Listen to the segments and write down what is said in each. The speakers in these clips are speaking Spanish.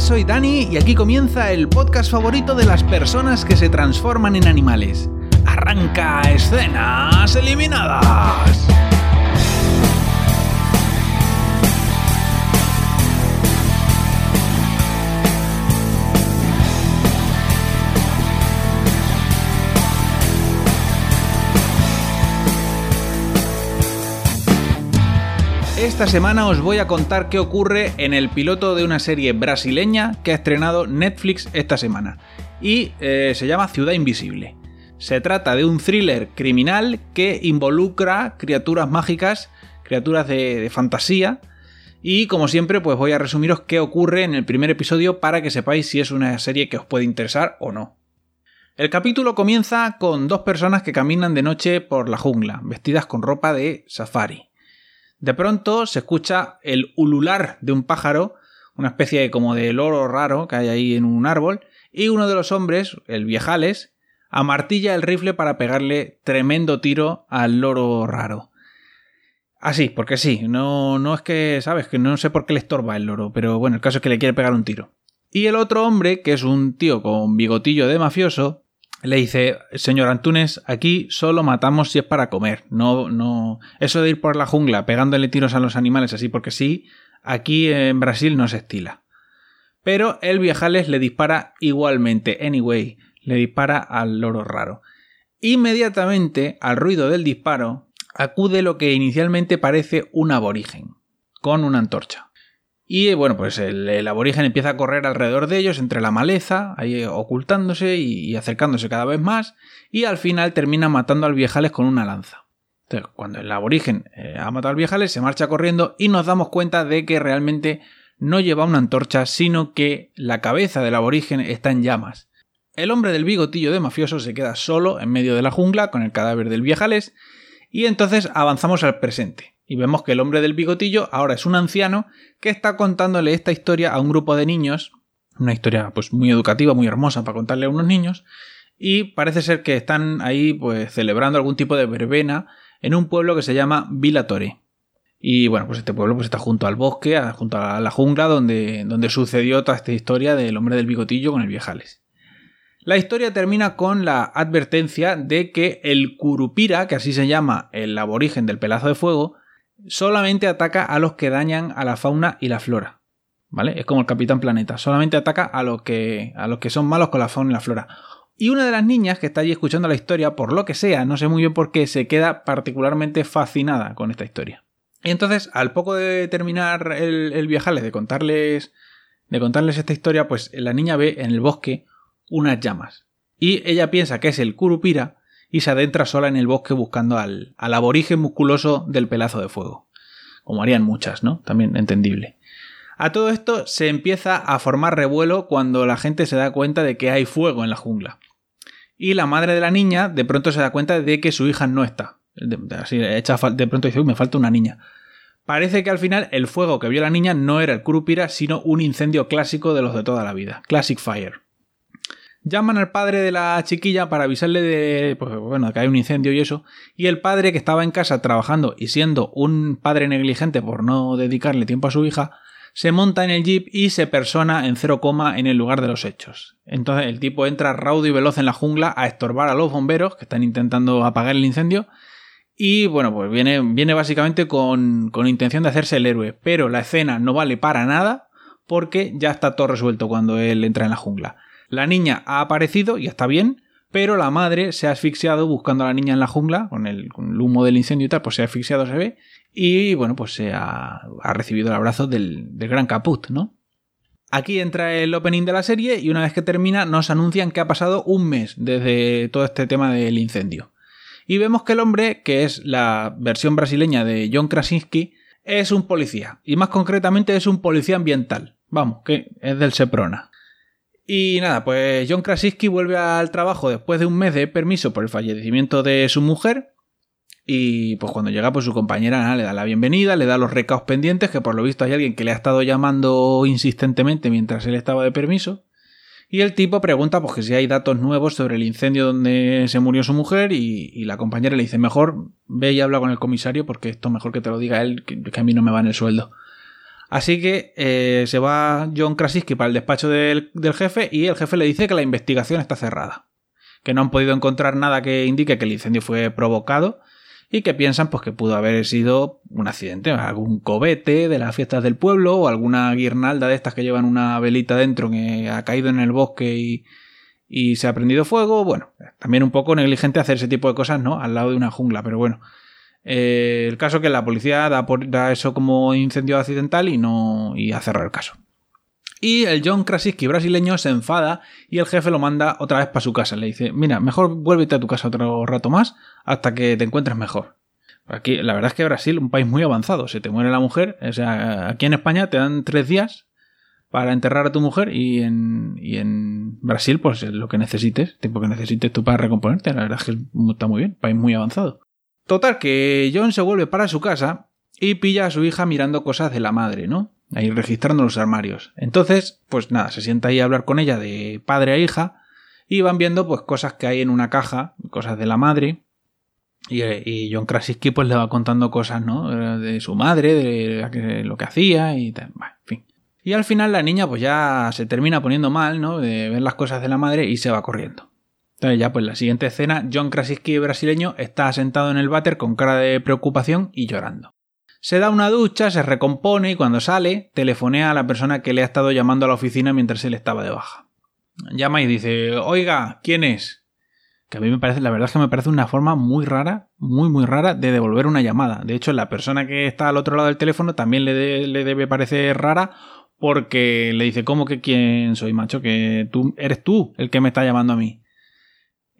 Soy Dani y aquí comienza el podcast favorito de las personas que se transforman en animales. Arranca escenas eliminadas. Esta semana os voy a contar qué ocurre en el piloto de una serie brasileña que ha estrenado Netflix esta semana y eh, se llama Ciudad Invisible. Se trata de un thriller criminal que involucra criaturas mágicas, criaturas de, de fantasía, y como siempre, pues voy a resumiros qué ocurre en el primer episodio para que sepáis si es una serie que os puede interesar o no. El capítulo comienza con dos personas que caminan de noche por la jungla, vestidas con ropa de safari. De pronto se escucha el ulular de un pájaro, una especie de, como de loro raro que hay ahí en un árbol, y uno de los hombres, el viejales, amartilla el rifle para pegarle tremendo tiro al loro raro. Así, porque sí, no, no es que, sabes, que no sé por qué le estorba el loro, pero bueno, el caso es que le quiere pegar un tiro. Y el otro hombre, que es un tío con bigotillo de mafioso, le dice, señor Antunes, aquí solo matamos si es para comer. No, no. Eso de ir por la jungla pegándole tiros a los animales así porque sí, aquí en Brasil no se estila. Pero el viejales le dispara igualmente, anyway, le dispara al loro raro. Inmediatamente al ruido del disparo acude lo que inicialmente parece un aborigen, con una antorcha. Y bueno, pues el, aborigen empieza a correr alrededor de ellos, entre la maleza, ahí ocultándose y, acercándose cada vez más, y al final termina matando al viejales con una lanza. Entonces, cuando el aborigen eh, ha matado al viejales, se marcha corriendo y nos damos cuenta de que realmente no lleva una antorcha, sino que la cabeza del aborigen está en llamas. El hombre del bigotillo de mafioso se queda solo en medio de la jungla con el cadáver del viejales, y entonces avanzamos al presente y vemos que el hombre del bigotillo ahora es un anciano que está contándole esta historia a un grupo de niños, una historia pues muy educativa, muy hermosa para contarle a unos niños, y parece ser que están ahí pues celebrando algún tipo de verbena en un pueblo que se llama Vila Torre. Y bueno, pues este pueblo pues está junto al bosque, junto a la jungla donde, donde sucedió toda esta historia del hombre del bigotillo con el viejales. La historia termina con la advertencia de que el curupira, que así se llama el aborigen del pelazo de fuego, solamente ataca a los que dañan a la fauna y la flora. ¿Vale? Es como el Capitán Planeta. Solamente ataca a los que, a los que son malos con la fauna y la flora. Y una de las niñas que está allí escuchando la historia, por lo que sea, no sé muy bien por qué, se queda particularmente fascinada con esta historia. Y entonces, al poco de terminar el, viajarles, de contarles, de contarles esta historia, pues la niña ve en el bosque unas llamas. Y ella piensa que es el Curupira, y se adentra sola en el bosque buscando al, al aborigen musculoso del pelazo de fuego. Como harían muchas, ¿no? También entendible. A todo esto se empieza a formar revuelo cuando la gente se da cuenta de que hay fuego en la jungla. Y la madre de la niña de pronto se da cuenta de que su hija no está. Así, de pronto dice, uy, me falta una niña. Parece que al final el fuego que vio la niña no era el Kurupira, sino un incendio clásico de los de toda la vida. Classic Fire. Llaman al padre de la chiquilla para avisarle de pues, bueno, que hay un incendio y eso. Y el padre que estaba en casa trabajando y siendo un padre negligente por no dedicarle tiempo a su hija, se monta en el jeep y se persona en cero coma en el lugar de los hechos. Entonces el tipo entra raudo y veloz en la jungla a estorbar a los bomberos que están intentando apagar el incendio. Y bueno, pues viene, viene básicamente con, con intención de hacerse el héroe. Pero la escena no vale para nada porque ya está todo resuelto cuando él entra en la jungla. La niña ha aparecido y está bien, pero la madre se ha asfixiado buscando a la niña en la jungla, con el, humo del incendio y tal, pues se ha asfixiado, se ve, y bueno, pues se ha, recibido el abrazo del, gran caput, ¿no? Aquí entra el opening de la serie y una vez que termina nos anuncian que ha pasado un mes desde todo este tema del incendio. Y vemos que el hombre, que es la versión brasileña de John Krasinski, es un policía. Y más concretamente es un policía ambiental. Vamos, que es del Seprona. Y nada, pues John Krasinski vuelve al trabajo después de un mes de permiso por el fallecimiento de su mujer. Y pues cuando llega, pues su compañera le da la bienvenida, le da los recaos pendientes, que por lo visto hay alguien que le ha estado llamando insistentemente mientras él estaba de permiso. Y el tipo pregunta pues que si hay datos nuevos sobre el incendio donde se murió su mujer y, la compañera le dice mejor ve y habla con el comisario porque esto mejor que te lo diga él, que, que a mí no me va en el sueldo. Así que eh, se va John Krasinski para el despacho del, jefe y el jefe le dice que la investigación está cerrada, que no han podido encontrar nada que indique que el incendio fue provocado y que piensan pues que pudo haber sido un accidente, algún cobete de las fiestas del pueblo o alguna guirnalda de estas que llevan una velita dentro que ha caído en el bosque y, y se ha prendido fuego. Bueno, también un poco negligente hacer ese tipo de cosas, ¿no? Al lado de una jungla, pero bueno. Eh, el caso es que la policía da, por, eso como incendio accidental y no y a cerrar el caso. Y el John Krasinski brasileño se enfada y el jefe lo manda otra vez para su casa. Le dice, mira, mejor vuélvete a tu casa otro rato más hasta que te encuentres mejor. Aquí, la verdad es que Brasil, un país muy avanzado, se te muere la mujer, o sea, aquí en España te dan tres días para enterrar a tu mujer y en, y en Brasil, pues lo que necesites, tiempo que necesites tú para recomponerte. La verdad es que está muy bien, país muy avanzado. Total, que John se vuelve para su casa y pilla a su hija mirando cosas de la madre, ¿no? Ahí registrando los armarios. Entonces, pues nada, se sienta ahí a hablar con ella de padre a hija y van viendo pues cosas que hay en una caja, cosas de la madre. Y, John Krasinski pues le va contando cosas, ¿no? De su madre, de lo que hacía y tal. Bueno, en fin. Y al final la niña pues ya se termina poniendo mal, ¿no? De ver las cosas de la madre y se va corriendo. Entonces ya pues la siguiente escena, John Krasinski brasileño está sentado en el váter con cara de preocupación y llorando. Se da una ducha, se recompone y cuando sale telefonea a la persona que le ha estado llamando a la oficina mientras él estaba de baja. Llama y dice, oiga, ¿quién es? Que a mí me parece, la verdad es que me parece una forma muy rara, muy muy rara de devolver una llamada. De hecho, la persona que está al otro lado del teléfono también le, le debe parecer rara porque le dice, ¿cómo que quién soy, macho? Que tú eres tú el que me está llamando a mí.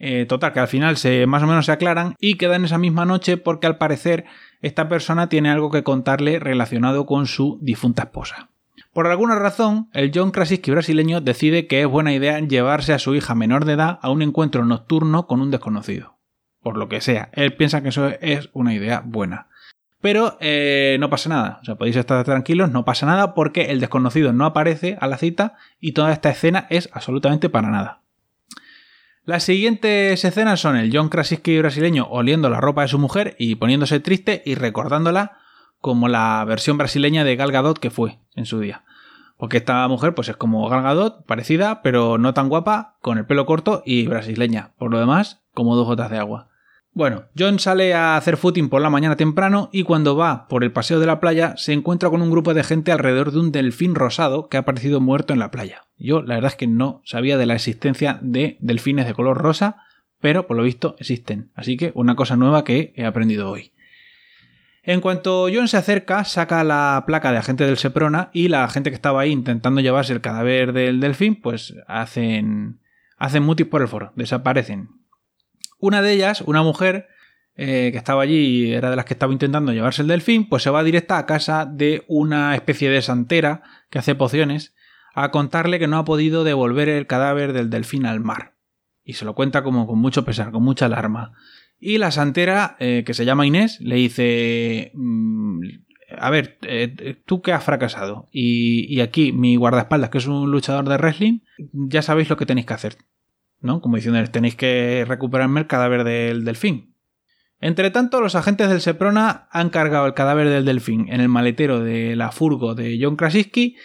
Eh, total, que al final se, más o menos se aclaran y quedan esa misma noche porque al parecer esta persona tiene algo que contarle relacionado con su difunta esposa. Por alguna razón, el John Krasinski brasileño decide que es buena idea llevarse a su hija menor de edad a un encuentro nocturno con un desconocido. Por lo que sea, él piensa que eso es una idea buena. Pero eh, no pasa nada, o sea, podéis estar tranquilos, no pasa nada porque el desconocido no aparece a la cita y toda esta escena es absolutamente para nada. Las siguientes escenas son el John Krasinski brasileño oliendo la ropa de su mujer y poniéndose triste y recordándola como la versión brasileña de Gal Gadot que fue en su día. Porque esta mujer pues es como Gal Gadot, parecida, pero no tan guapa, con el pelo corto y brasileña. Por lo demás, como dos gotas de agua. Bueno, John sale a hacer footing por la mañana temprano y cuando va por el paseo de la playa se encuentra con un grupo de gente alrededor de un delfín rosado que ha aparecido muerto en la playa. Yo la verdad es que no sabía de la existencia de delfines de color rosa, pero por lo visto existen. Así que una cosa nueva que he aprendido hoy. En cuanto John se acerca, saca la placa de agente del Seprona y la gente que estaba ahí intentando llevarse el cadáver del delfín, pues hacen, hacen mutis por el foro, desaparecen. Una de ellas, una mujer eh, que estaba allí y era de las que estaba intentando llevarse el delfín, pues se va directa a casa de una especie de santera que hace pociones a contarle que no ha podido devolver el cadáver del delfín al mar. Y se lo cuenta como con mucho pesar, con mucha alarma. Y la santera, eh, que se llama Inés, le dice... Mm, a ver, eh, tú que has fracasado y, y, aquí mi guardaespaldas, que es un luchador de wrestling, ya sabéis lo que tenéis que hacer. ¿No? Como diciendo, tenéis que recuperarme el cadáver del delfín. Entre tanto, los agentes del Seprona han cargado el cadáver del delfín en el maletero de la furgo de John Krasinski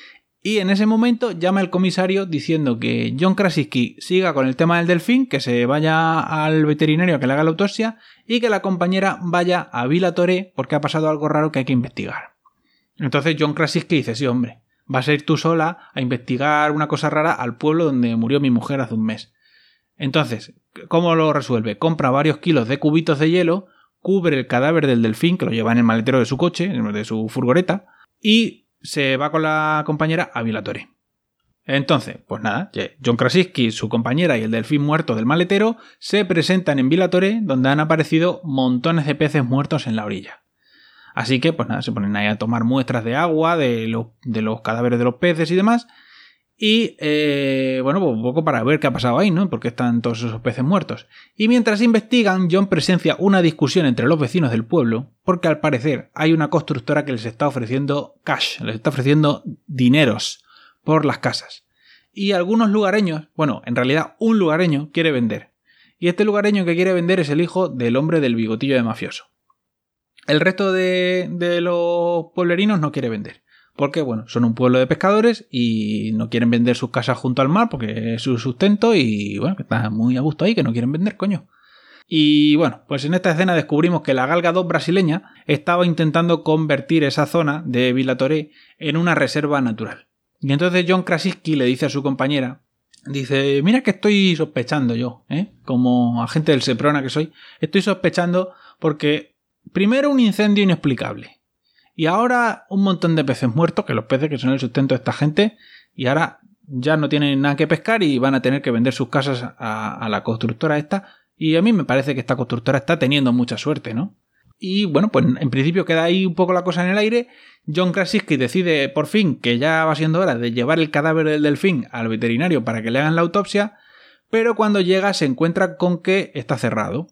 y en ese momento llama el comisario diciendo que John Krasinski siga con el tema del delfín, que se vaya al veterinario a que le haga la autopsia y que la compañera vaya a Vila Toré porque ha pasado algo raro que hay que investigar. Entonces John Krasinski dice, sí hombre, vas a ir tú sola a investigar una cosa rara al pueblo donde murió mi mujer hace un mes. Entonces, ¿cómo lo resuelve? Compra varios kilos de cubitos de hielo, cubre el cadáver del delfín, que lo lleva en el maletero de su coche, de su furgoneta, y se va con la compañera a Vilatore. Entonces, pues nada, John Krasinski, su compañera y el delfín muerto del maletero se presentan en Vilatore, donde han aparecido montones de peces muertos en la orilla. Así que, pues nada, se ponen ahí a tomar muestras de agua, de los cadáveres de los peces y demás, y eh, bueno, pues un poco para ver qué ha pasado ahí, ¿no? Porque están todos esos peces muertos. Y mientras investigan, John presencia una discusión entre los vecinos del pueblo, porque al parecer hay una constructora que les está ofreciendo cash, les está ofreciendo dineros por las casas. Y algunos lugareños, bueno, en realidad un lugareño quiere vender. Y este lugareño que quiere vender es el hijo del hombre del bigotillo de mafioso. El resto de, de los pueblerinos no quiere vender porque bueno, son un pueblo de pescadores y no quieren vender sus casas junto al mar porque es su sustento y bueno, que están muy a gusto ahí, que no quieren vender, coño. Y bueno, pues en esta escena descubrimos que la Galga 2 brasileña estaba intentando convertir esa zona de Villa Toré en una reserva natural. Y entonces John Krasinski le dice a su compañera, dice, mira que estoy sospechando yo, ¿eh? como agente del Seprona que soy, estoy sospechando porque primero un incendio inexplicable. Y ahora un montón de peces muertos, que los peces que son el sustento de esta gente, y ahora ya no tienen nada que pescar y van a tener que vender sus casas a, la constructora esta. Y a mí me parece que esta constructora está teniendo mucha suerte, ¿no? Y bueno, pues en principio queda ahí un poco la cosa en el aire. John Krasinski decide por fin que ya va siendo hora de llevar el cadáver del delfín al veterinario para que le hagan la autopsia, pero cuando llega se encuentra con que está cerrado.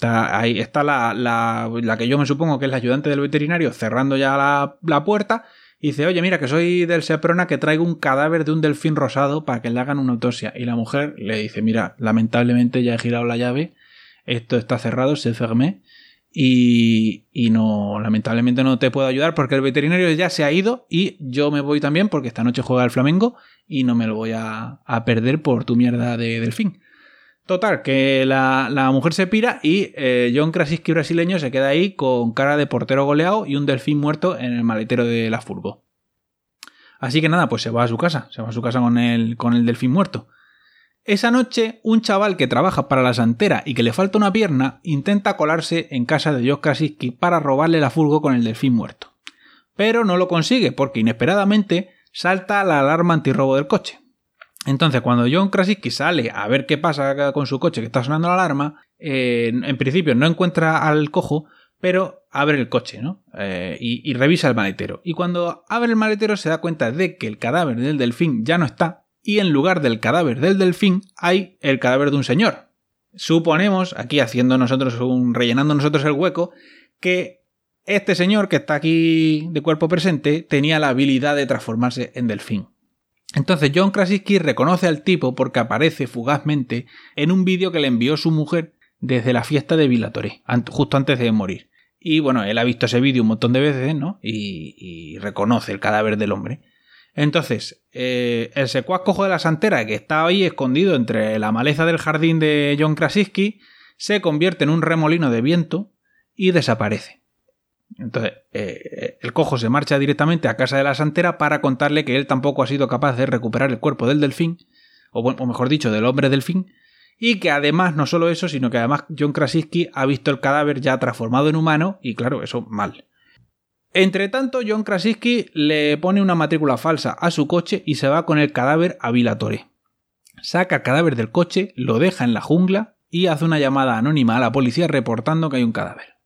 Está, ahí está la, la, que yo me supongo que es la ayudante del veterinario cerrando ya la, la, puerta y dice, oye, mira que soy del Seprona que traigo un cadáver de un delfín rosado para que le hagan una autopsia. Y la mujer le dice, mira, lamentablemente ya he girado la llave, esto está cerrado, se fermé y, y no, lamentablemente no te puedo ayudar porque el veterinario ya se ha ido y yo me voy también porque esta noche juega el Flamengo y no me lo voy a, a perder por tu mierda de delfín. Total, que la, mujer se pira y eh, John Krasinski brasileño se queda ahí con cara de portero goleado y un delfín muerto en el maletero de la furgo. Así que nada, pues se va a su casa, se va a su casa con el, con el delfín muerto. Esa noche, un chaval que trabaja para la santera y que le falta una pierna intenta colarse en casa de John Krasinski para robarle la furgo con el delfín muerto. Pero no lo consigue porque inesperadamente salta la alarma antirrobo del coche. Entonces, cuando John Krasinski sale a ver qué pasa con su coche que está sonando la alarma, eh, en principio no encuentra al cojo, pero abre el coche, ¿no? Eh, y, revisa el maletero. Y cuando abre el maletero se da cuenta de que el cadáver del delfín ya no está, y en lugar del cadáver del delfín hay el cadáver de un señor. Suponemos, aquí haciendo nosotros un. rellenando nosotros el hueco, que este señor que está aquí de cuerpo presente tenía la habilidad de transformarse en delfín. Entonces John Krasinski reconoce al tipo porque aparece fugazmente en un vídeo que le envió su mujer desde la fiesta de Vilatoré, justo antes de morir. Y bueno, él ha visto ese vídeo un montón de veces, ¿no? Y, reconoce el cadáver del hombre. Entonces, eh, el secuaz cojo de la santera, que está ahí escondido entre la maleza del jardín de John Krasinski, se convierte en un remolino de viento y desaparece. Entonces, eh, el cojo se marcha directamente a casa de la santera para contarle que él tampoco ha sido capaz de recuperar el cuerpo del delfín, o, mejor dicho, del hombre delfín, y que además, no solo eso, sino que además John Krasinski ha visto el cadáver ya transformado en humano, y claro, eso mal. Entre tanto, John Krasinski le pone una matrícula falsa a su coche y se va con el cadáver a Vilatore. Saca el cadáver del coche, lo deja en la jungla y hace una llamada anónima a la policía reportando que hay un cadáver.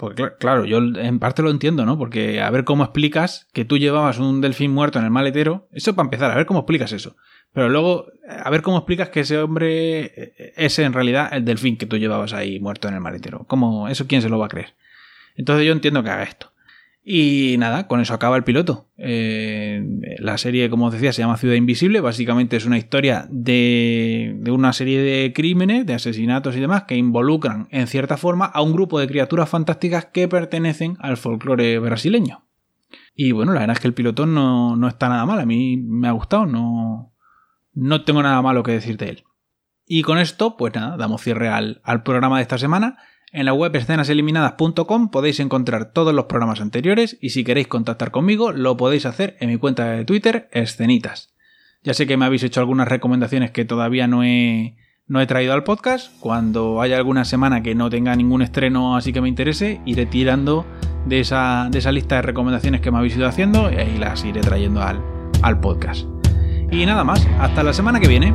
Porque claro, yo en parte lo entiendo, ¿no? Porque a ver cómo explicas que tú llevabas un delfín muerto en el maletero. Eso para empezar, a ver cómo explicas eso. Pero luego, a ver cómo explicas que ese hombre es en realidad el delfín que tú llevabas ahí muerto en el maletero. ¿Cómo? ¿Eso quién se lo va a creer? Entonces yo entiendo que haga esto. Y nada, con eso acaba el piloto. Eh, la serie, como os decía, se llama Ciudad Invisible. Básicamente es una historia de, de, una serie de crímenes, de asesinatos y demás que involucran en cierta forma a un grupo de criaturas fantásticas que pertenecen al folclore brasileño. Y bueno, la verdad es que el piloto no, no está nada mal. A mí me ha gustado, no, no tengo nada malo que decir de él. Y con esto, pues nada, damos cierre al, al programa de esta semana. En la web escenaseliminadas.com podéis encontrar todos los programas anteriores y si queréis contactar conmigo lo podéis hacer en mi cuenta de Twitter, escenitas. Ya sé que me habéis hecho algunas recomendaciones que todavía no he, no he traído al podcast. Cuando haya alguna semana que no tenga ningún estreno así que me interese, iré tirando de esa, de esa lista de recomendaciones que me habéis ido haciendo y ahí las iré trayendo al, al podcast. Y nada más, hasta la semana que viene.